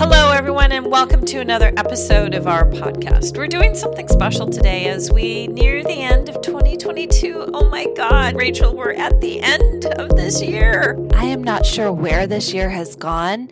Hello, everyone, and welcome to another episode of our podcast. We're doing something special today as we near the end of 2022. Oh my God, Rachel, we're at the end of this year. I am not sure where this year has gone,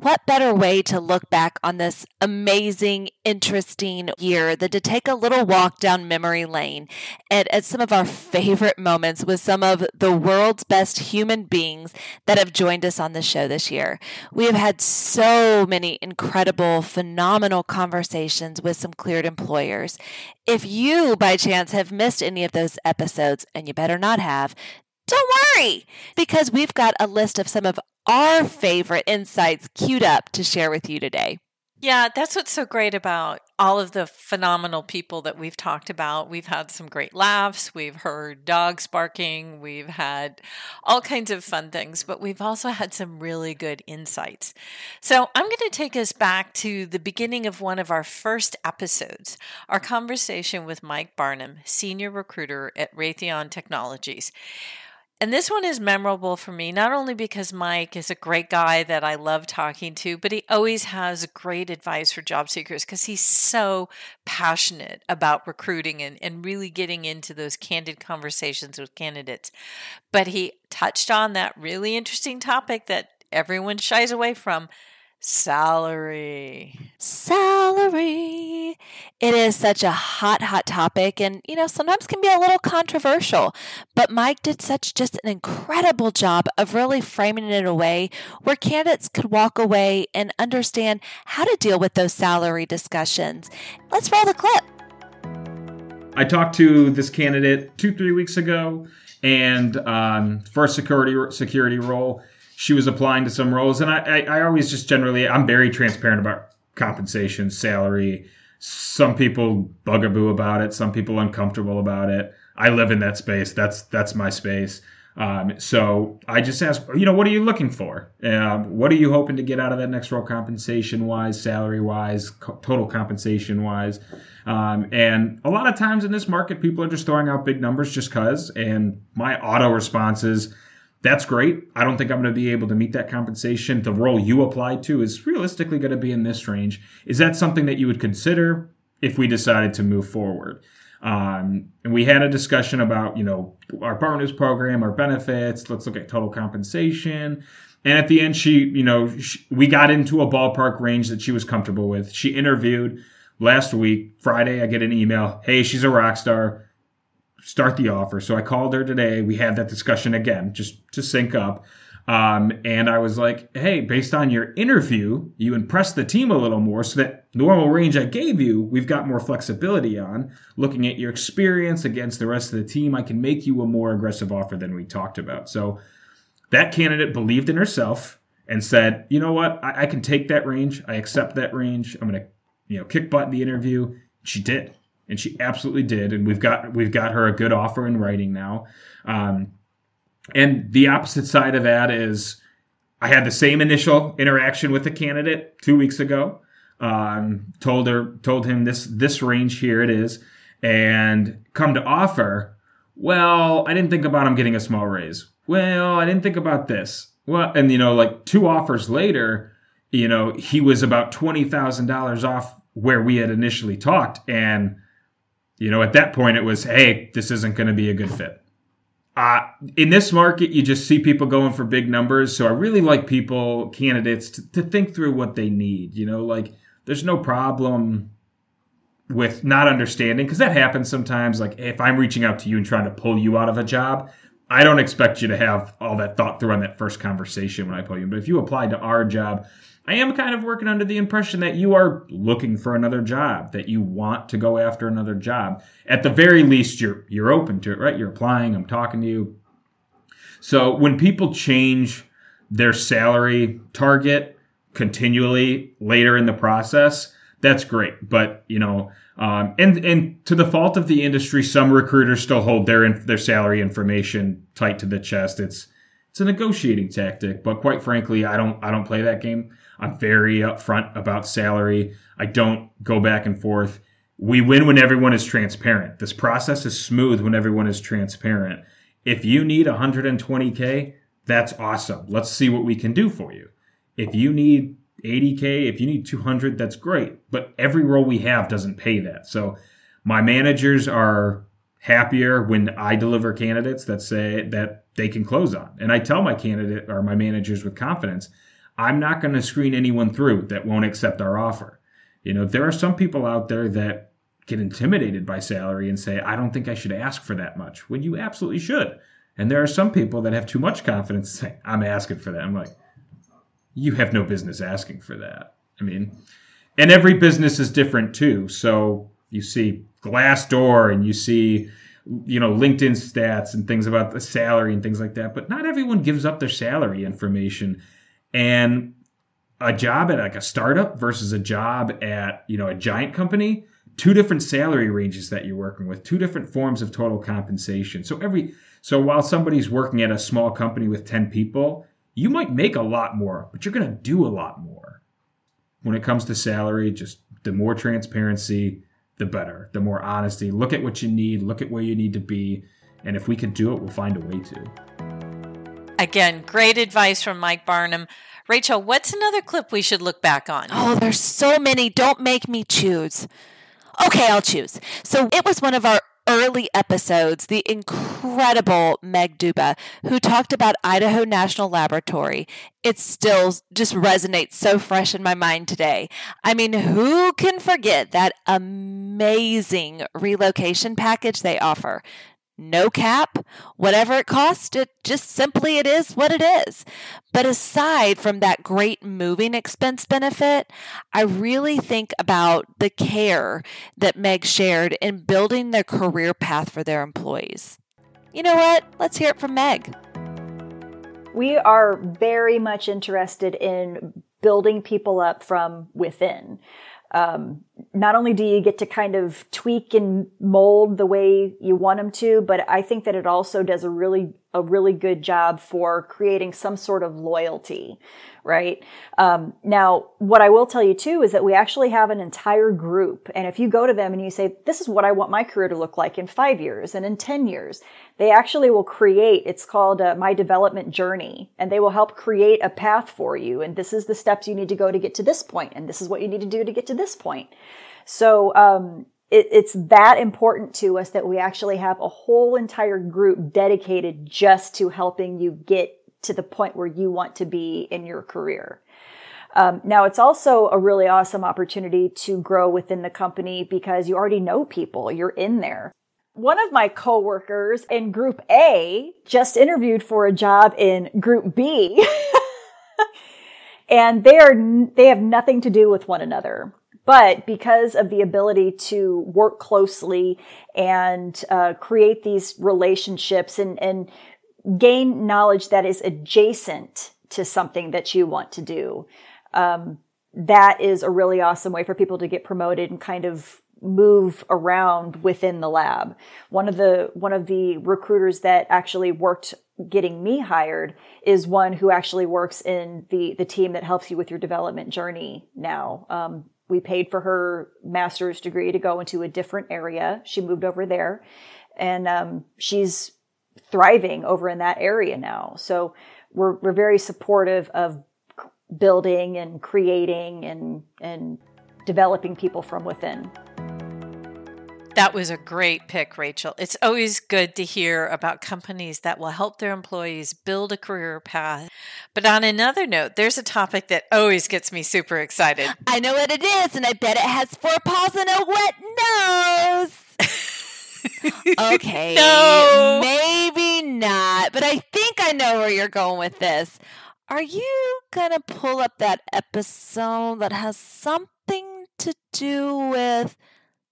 what better way to look back on this amazing, interesting year than to take a little walk down memory lane and at some of our favorite moments with some of the world's best human beings that have joined us on the show this year. We have had so many incredible, phenomenal conversations with some cleared employers. If you, by chance, have missed any of those episodes, and you better not have, don't worry, because we've got a list of some of our favorite insights queued up to share with you today. Yeah, that's what's so great about all of the phenomenal people that we've talked about. We've had some great laughs, we've heard dogs barking, we've had all kinds of fun things, but we've also had some really good insights. So I'm going to take us back to the beginning of one of our first episodes, our conversation with Mike Barnum, senior recruiter at Raytheon Technologies. And this one is memorable for me, not only because Mike is a great guy that I love talking to, but he always has great advice for job seekers because he's so passionate about recruiting and, and really getting into those candid conversations with candidates. But he touched on that really interesting topic that everyone shies away from Salary. Salary. It is such a hot, hot topic and, you know, sometimes can be a little controversial. But Mike did such just an incredible job of really framing it in a way where candidates could walk away and understand how to deal with those salary discussions. Let's roll the clip. I talked to this candidate two, three weeks ago, and um, a security security role, she was applying to some roles, and I, I, I always just generally I'm very transparent about compensation, salary. Some people bugaboo about it. Some people uncomfortable about it. I live in that space. That's that's my space. Um, so I just ask, you know, what are you looking for? Uh, what are you hoping to get out of that next role, compensation wise, salary wise, co- total compensation wise? Um, and a lot of times in this market, people are just throwing out big numbers just cause. And my auto response is, that's great. I don't think I'm going to be able to meet that compensation. The role you applied to is realistically going to be in this range. Is that something that you would consider if we decided to move forward? Um, and we had a discussion about, you know, our bonus program, our benefits. Let's look at total compensation. And at the end, she, you know, she, we got into a ballpark range that she was comfortable with. She interviewed last week, Friday. I get an email. Hey, she's a rock star start the offer. So I called her today. We had that discussion again, just to sync up. Um, and I was like, hey, based on your interview, you impressed the team a little more. So that normal range I gave you, we've got more flexibility on. Looking at your experience against the rest of the team, I can make you a more aggressive offer than we talked about. So that candidate believed in herself and said, you know what, I, I can take that range. I accept that range. I'm going to, you know, kick butt in the interview. She did and she absolutely did. And we've got we've got her a good offer in writing now. Um, and the opposite side of that is, I had the same initial interaction with the candidate two weeks ago. Um, told her told him this this range here it is, and come to offer. Well, I didn't think about him getting a small raise. Well, I didn't think about this. Well, and you know, like two offers later, you know, he was about twenty thousand dollars off where we had initially talked, and you know, at that point, it was, hey, this isn't going to be a good fit. Uh, in this market, you just see people going for big numbers. So I really like people, candidates, to, to think through what they need. You know, like there's no problem with not understanding because that happens sometimes. Like if I'm reaching out to you and trying to pull you out of a job, I don't expect you to have all that thought through on that first conversation when I pull you. in. But if you apply to our job, I am kind of working under the impression that you are looking for another job, that you want to go after another job. At the very least, you're you're open to it, right? You're applying. I'm talking to you. So when people change their salary target continually later in the process, that's great. But you know, um, and and to the fault of the industry, some recruiters still hold their their salary information tight to the chest. It's it's a negotiating tactic, but quite frankly, I don't I don't play that game. I'm very upfront about salary. I don't go back and forth. We win when everyone is transparent. This process is smooth when everyone is transparent. If you need 120k, that's awesome. Let's see what we can do for you. If you need 80K, if you need 200, that's great. But every role we have doesn't pay that. So my managers are happier when I deliver candidates that say that they can close on. And I tell my candidate or my managers with confidence, I'm not going to screen anyone through that won't accept our offer. You know, there are some people out there that get intimidated by salary and say, I don't think I should ask for that much, when you absolutely should. And there are some people that have too much confidence and say, I'm asking for that. I'm like, you have no business asking for that. I mean, and every business is different too. So you see Glassdoor and you see, you know, LinkedIn stats and things about the salary and things like that. But not everyone gives up their salary information. And a job at like a startup versus a job at, you know, a giant company, two different salary ranges that you're working with, two different forms of total compensation. So every so while somebody's working at a small company with 10 people, you might make a lot more, but you're going to do a lot more. When it comes to salary, just the more transparency, the better. The more honesty. Look at what you need, look at where you need to be, and if we can do it, we'll find a way to. Again, great advice from Mike Barnum. Rachel, what's another clip we should look back on? Oh, there's so many. Don't make me choose. Okay, I'll choose. So it was one of our early episodes, the incredible Meg Duba, who talked about Idaho National Laboratory. It still just resonates so fresh in my mind today. I mean, who can forget that amazing relocation package they offer? No cap, whatever it costs, it just simply it is what it is. But aside from that great moving expense benefit, I really think about the care that Meg shared in building their career path for their employees. You know what? Let's hear it from Meg. We are very much interested in building people up from within um, not only do you get to kind of tweak and mold the way you want them to, but I think that it also does a really a really good job for creating some sort of loyalty, right? Um, now, what I will tell you too is that we actually have an entire group, and if you go to them and you say, "This is what I want my career to look like in five years and in ten years," they actually will create. It's called uh, my development journey, and they will help create a path for you. And this is the steps you need to go to get to this point, and this is what you need to do to get to this point. So um, it, it's that important to us that we actually have a whole entire group dedicated just to helping you get to the point where you want to be in your career. Um, now, it's also a really awesome opportunity to grow within the company because you already know people, you're in there. One of my coworkers in group A just interviewed for a job in group B. and they are, they have nothing to do with one another. But because of the ability to work closely and uh, create these relationships and, and gain knowledge that is adjacent to something that you want to do, um, that is a really awesome way for people to get promoted and kind of move around within the lab. One of the one of the recruiters that actually worked getting me hired is one who actually works in the the team that helps you with your development journey now. Um, we paid for her master's degree to go into a different area. She moved over there and um, she's thriving over in that area now. So we're, we're very supportive of building and creating and, and developing people from within. That was a great pick, Rachel. It's always good to hear about companies that will help their employees build a career path. But on another note, there's a topic that always gets me super excited. I know what it is, and I bet it has four paws and a wet nose. okay. no. Maybe not, but I think I know where you're going with this. Are you going to pull up that episode that has something to do with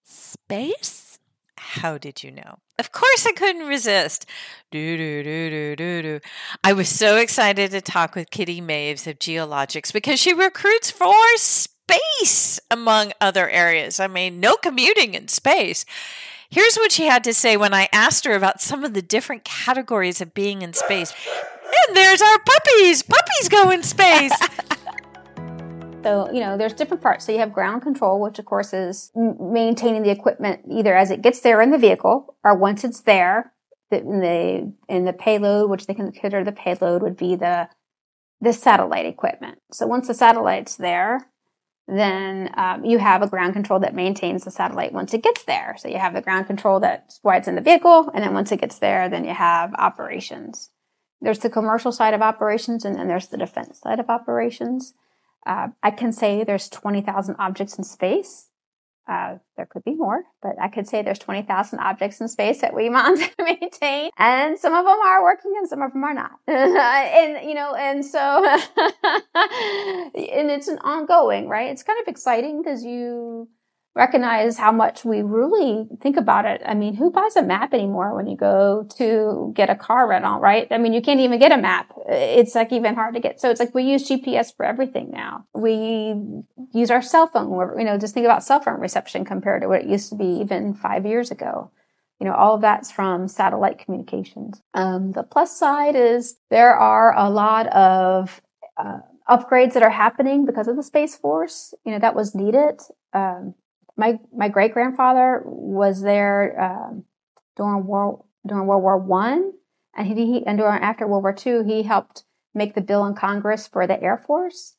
space? How did you know? Of course, I couldn't resist. Do, do, do, do, do, do. I was so excited to talk with Kitty Maves of Geologics because she recruits for space, among other areas. I mean, no commuting in space. Here's what she had to say when I asked her about some of the different categories of being in space. And there's our puppies. Puppies go in space. So, you know, there's different parts. So you have ground control, which of course is maintaining the equipment either as it gets there in the vehicle or once it's there. In the in the payload, which they consider the payload, would be the the satellite equipment. So once the satellite's there, then um, you have a ground control that maintains the satellite once it gets there. So you have the ground control that's why it's in the vehicle, and then once it gets there, then you have operations. There's the commercial side of operations, and then there's the defense side of operations. Uh, I can say there's 20,000 objects in space. Uh, there could be more, but I could say there's 20,000 objects in space that we maintain, and some of them are working and some of them are not. and, you know, and so, and it's an ongoing, right? It's kind of exciting because you, recognize how much we really think about it. I mean, who buys a map anymore when you go to get a car rental, right? I mean, you can't even get a map. It's like even hard to get. So it's like we use GPS for everything now. We use our cell phone. You know, just think about cell phone reception compared to what it used to be even five years ago. You know, all of that's from satellite communications. Um, the plus side is there are a lot of uh, upgrades that are happening because of the Space Force. You know, that was needed. Um, my my great grandfather was there um, during World during World War One, and he, and during after World War Two, he helped make the bill in Congress for the Air Force.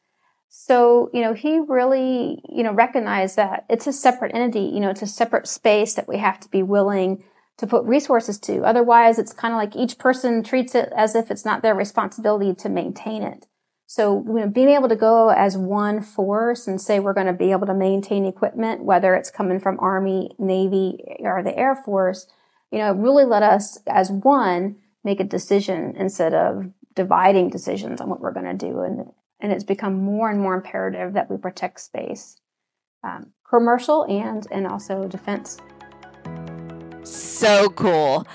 So you know he really you know recognized that it's a separate entity. You know it's a separate space that we have to be willing to put resources to. Otherwise, it's kind of like each person treats it as if it's not their responsibility to maintain it. So you know, being able to go as one force and say we're going to be able to maintain equipment, whether it's coming from Army, Navy, or the Air Force, you know, really let us as one make a decision instead of dividing decisions on what we're going to do. And, and it's become more and more imperative that we protect space, um, commercial and, and also defense. So cool.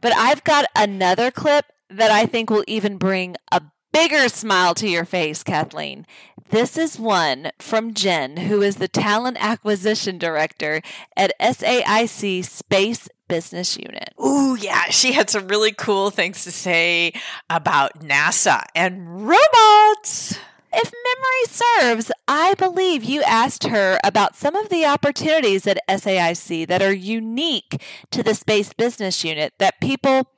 But I've got another clip that I think will even bring a bigger smile to your face, Kathleen. This is one from Jen, who is the Talent Acquisition Director at SAIC Space Business Unit. Ooh, yeah, she had some really cool things to say about NASA and robots. If memory serves, I believe you asked her about some of the opportunities at SAIC that are unique to the Space Business Unit that people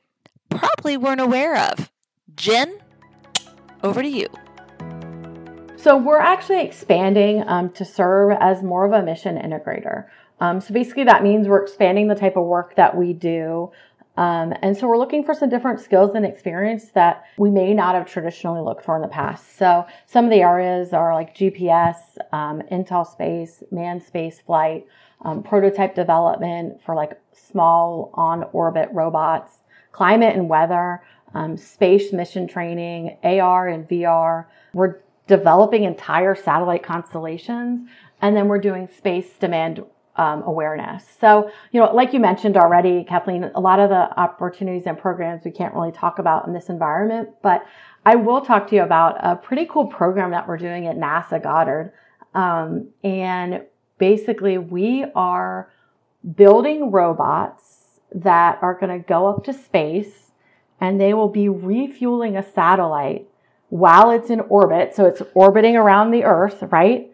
probably weren't aware of. Jen? Over to you. So, we're actually expanding um, to serve as more of a mission integrator. Um, so, basically, that means we're expanding the type of work that we do. Um, and so, we're looking for some different skills and experience that we may not have traditionally looked for in the past. So, some of the areas are like GPS, um, Intel space, manned space flight, um, prototype development for like small on orbit robots, climate and weather um, space mission training, AR and VR. We're developing entire satellite constellations, and then we're doing space domain um, awareness. So, you know, like you mentioned already, Kathleen, a lot of the opportunities and programs we can't really talk about in this environment, but I will talk to you about a pretty cool program that we're doing at NASA Goddard. Um, and basically, we are building robots that are going to go up to space and they will be refueling a satellite while it's in orbit. So it's orbiting around the Earth, right?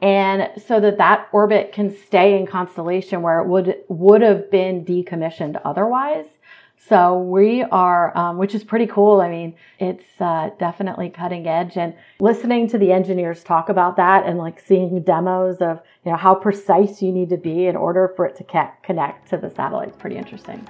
And so that that orbit can stay in constellation where it would would have been decommissioned otherwise. So we are, um, which is pretty cool. I mean, it's uh, definitely cutting edge. And listening to the engineers talk about that and like seeing demos of you know how precise you need to be in order for it to connect to the satellite is pretty interesting.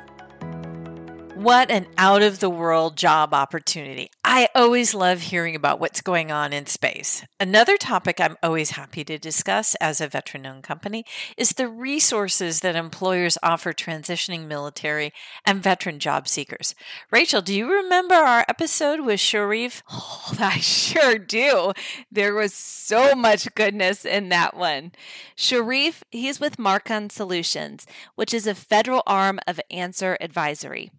What an out of the world job opportunity. I always love hearing about what's going on in space. Another topic I'm always happy to discuss as a veteran owned company is the resources that employers offer transitioning military and veteran job seekers. Rachel, do you remember our episode with Sharif? Oh, I sure do. There was so much goodness in that one. Sharif, he's with Markon Solutions, which is a federal arm of Answer Advisory.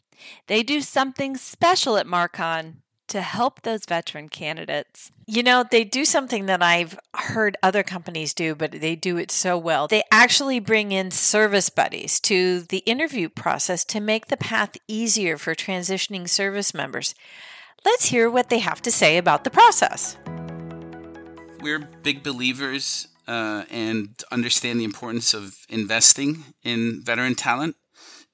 They do something special at Markon to help those veteran candidates. You know, they do something that I've heard other companies do, but they do it so well. They actually bring in service buddies to the interview process to make the path easier for transitioning service members. Let's hear what they have to say about the process. We're big believers uh, and understand the importance of investing in veteran talent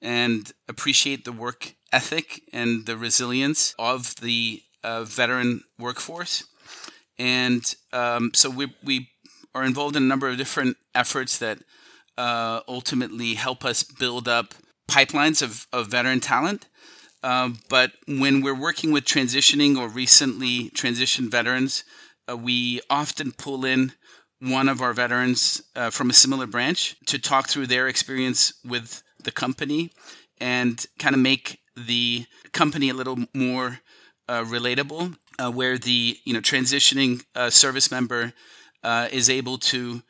and appreciate the work ethic and the resilience of the uh, veteran workforce. And um, so we, we are involved in a number of different efforts that uh, ultimately help us build up pipelines of, of veteran talent. Uh, but when we're working with transitioning or recently transitioned veterans, uh, we often pull in one of our veterans uh, from a similar branch to talk through their experience with the company and kind of make the company a little more uh, relatable, uh, where the you know transitioning uh, service member uh, is able to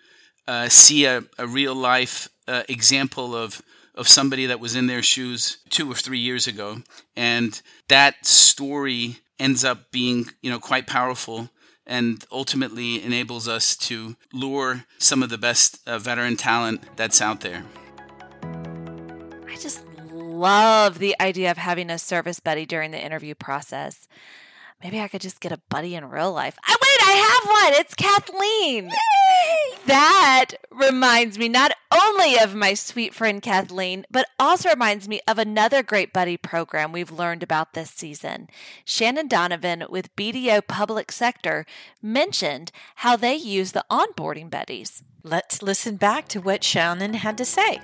uh, see a, a, real life uh, example of of somebody that was in their shoes two or three years ago, and that story ends up being you know quite powerful and ultimately enables us to lure some of the best veteran talent that's out there. I just love the idea of having a service buddy during the interview process. Maybe I could just get a buddy in real life. I wait, I have one. It's Kathleen. Yay! That reminds me not only of my sweet friend Kathleen, but also reminds me of another great buddy program we've learned about this season. Shannon Donovan with BDO Public Sector mentioned how they use the onboarding buddies. Let's listen back to what Shannon had to say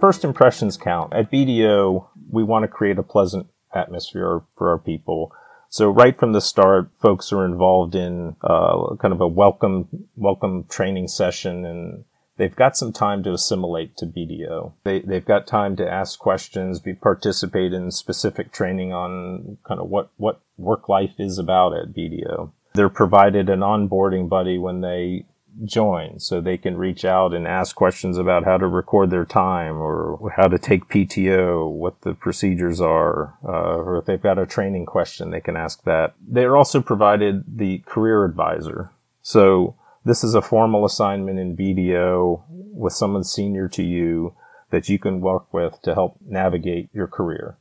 first impressions count. At BDO, we want to create a pleasant atmosphere for our people. So right from the start, folks are involved in uh, kind of a welcome welcome training session, and they've got some time to assimilate to BDO. They they've got time to ask questions, be participate in specific training on kind of what what work life is about at BDO. They're provided an onboarding buddy when they join so they can reach out and ask questions about how to record their time or how to take PTO, what the procedures are, uh, or if they've got a training question, they can ask that. They're also provided the career advisor. So this is a formal assignment in BDO with someone senior to you that you can work with to help navigate your career.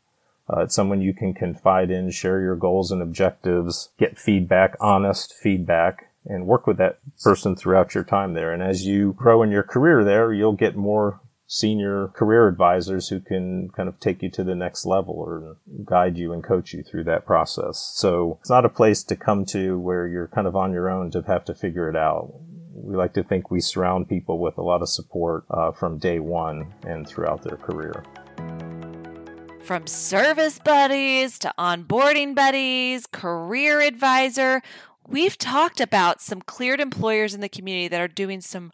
Uh, it's someone you can confide in, share your goals and objectives, get feedback, honest feedback, and work with that person throughout your time there. And as you grow in your career there, you'll get more senior career advisors who can kind of take you to the next level or guide you and coach you through that process. So it's not a place to come to where you're kind of on your own to have to figure it out. We like to think we surround people with a lot of support uh, from day one and throughout their career. From service buddies to onboarding buddies, career advisor, we've talked about some cleared employers in the community that are doing some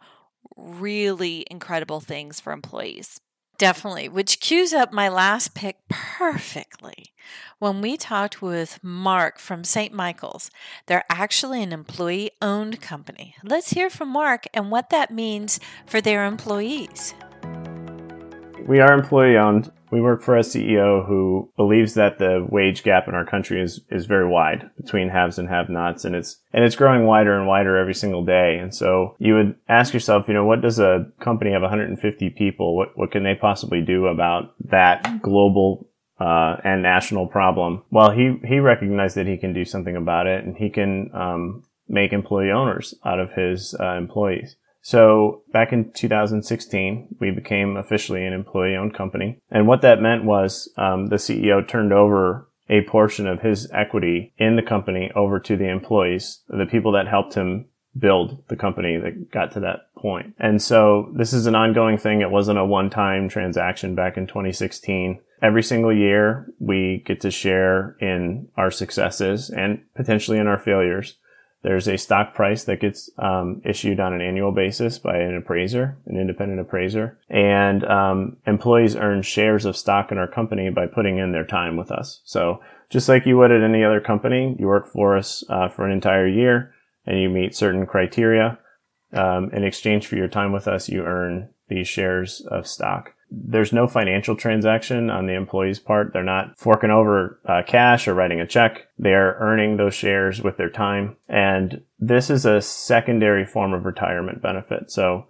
really incredible things for employees. Definitely, which cues up my last pick perfectly. When we talked with Mark from St. Michael's, they're actually an employee owned company. Let's hear from Mark and what that means for their employees. We are employee owned. We work for a CEO who believes that the wage gap in our country is, is very wide between haves and have nots. And it's, and it's growing wider and wider every single day. And so you would ask yourself, you know, what does a company of 150 people, what, what can they possibly do about that global uh, and national problem. Well, he he recognized that he can do something about it, and he can um, make employee owners out of his uh, employees. So back in 2016, we became officially an employee owned company. And what that meant was um, the CEO turned over a portion of his equity in the company over to the employees, the people that helped him build the company that got to that point. And so this is an ongoing thing. It wasn't a one time transaction back in 2016. Every single year, we get to share in our successes and potentially in our failures. There's a stock price that gets um, issued on an annual basis by an appraiser, an independent appraiser, and um, employees earn shares of stock in our company by putting in their time with us. So just like you would at any other company, you work for us uh, for an entire year and you meet certain criteria. Um, in exchange for your time with us, you earn these shares of stock there's no financial transaction on the employee's part. They're not forking over uh, cash or writing a check. They're earning those shares with their time. And this is a secondary form of retirement benefit. So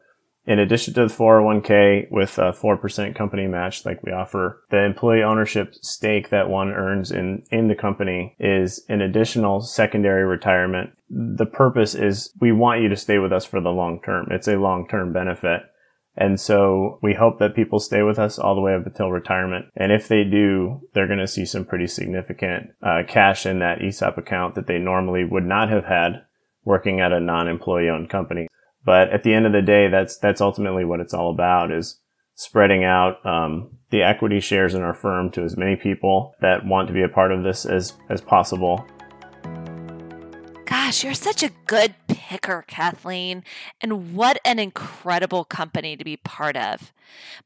in addition to the 401k with a 4% company match like we offer, the employee ownership stake that one earns in, in the company is an additional secondary retirement. The purpose is we want you to stay with us for the long term. It's a long term benefit And so we hope that people stay with us all the way up until retirement. And if they do, they're going to see some pretty significant uh, cash in that ESOP account that they normally would not have had working at a non-employee owned company. But at the end of the day, that's, that's ultimately what it's all about is spreading out, um, the equity shares in our firm to as many people that want to be a part of this as, as possible. Gosh, you're such a good picker, Kathleen. And what an incredible company to be part of.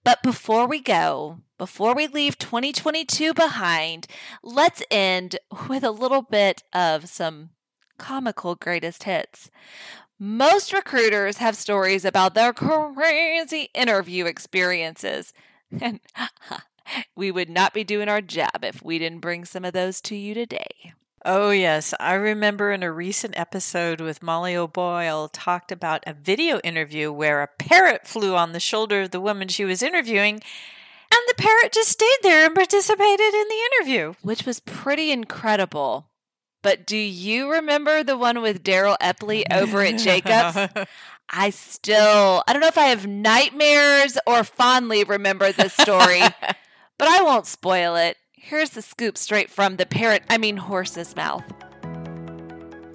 But before we go, before we leave 2022 behind, let's end with a little bit of some comical greatest hits. Most recruiters have stories about their crazy interview experiences. And we would not be doing our job if we didn't bring some of those to you today. Oh, yes. I remember in a recent episode with Molly O'Boyle talked about a video interview where a parrot flew on the shoulder of the woman she was interviewing, and the parrot just stayed there and participated in the interview. Which was pretty incredible. But do you remember the one with Daryl Epley over at Jacobs? I still, I don't know if I have nightmares or fondly remember this story, but I won't spoil it. Here's the scoop straight from the parrot, I mean, horse's mouth.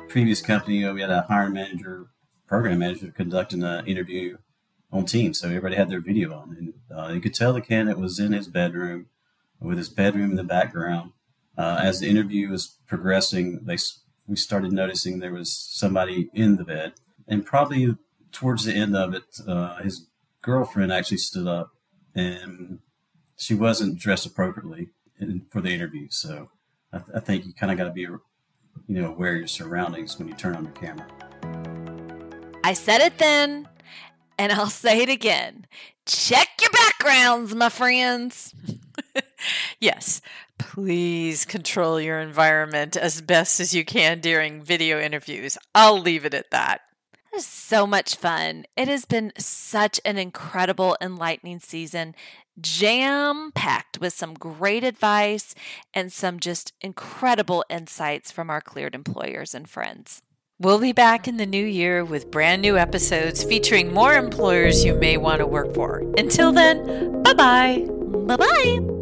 Previous company, know, we had a hiring manager, program manager conducting an interview on Teams, so everybody had their video on, and uh, you could tell the candidate was in his bedroom with his bedroom in the background. Uh, as the interview was progressing, they we started noticing there was somebody in the bed, and probably towards the end of it, uh, his girlfriend actually stood up, and she wasn't dressed appropriately in, for the interview. So I, th- I think you kind of got to be, you know, aware of your surroundings when you turn on your camera. I said it then, and I'll say it again. Check your backgrounds, my friends. yes, please control your environment as best as you can during video interviews. I'll leave it at that. So much fun. It has been such an incredible, enlightening season, jam packed with some great advice and some just incredible insights from our cleared employers and friends. We'll be back in the new year with brand new episodes featuring more employers you may want to work for. Until then, bye bye. Bye bye.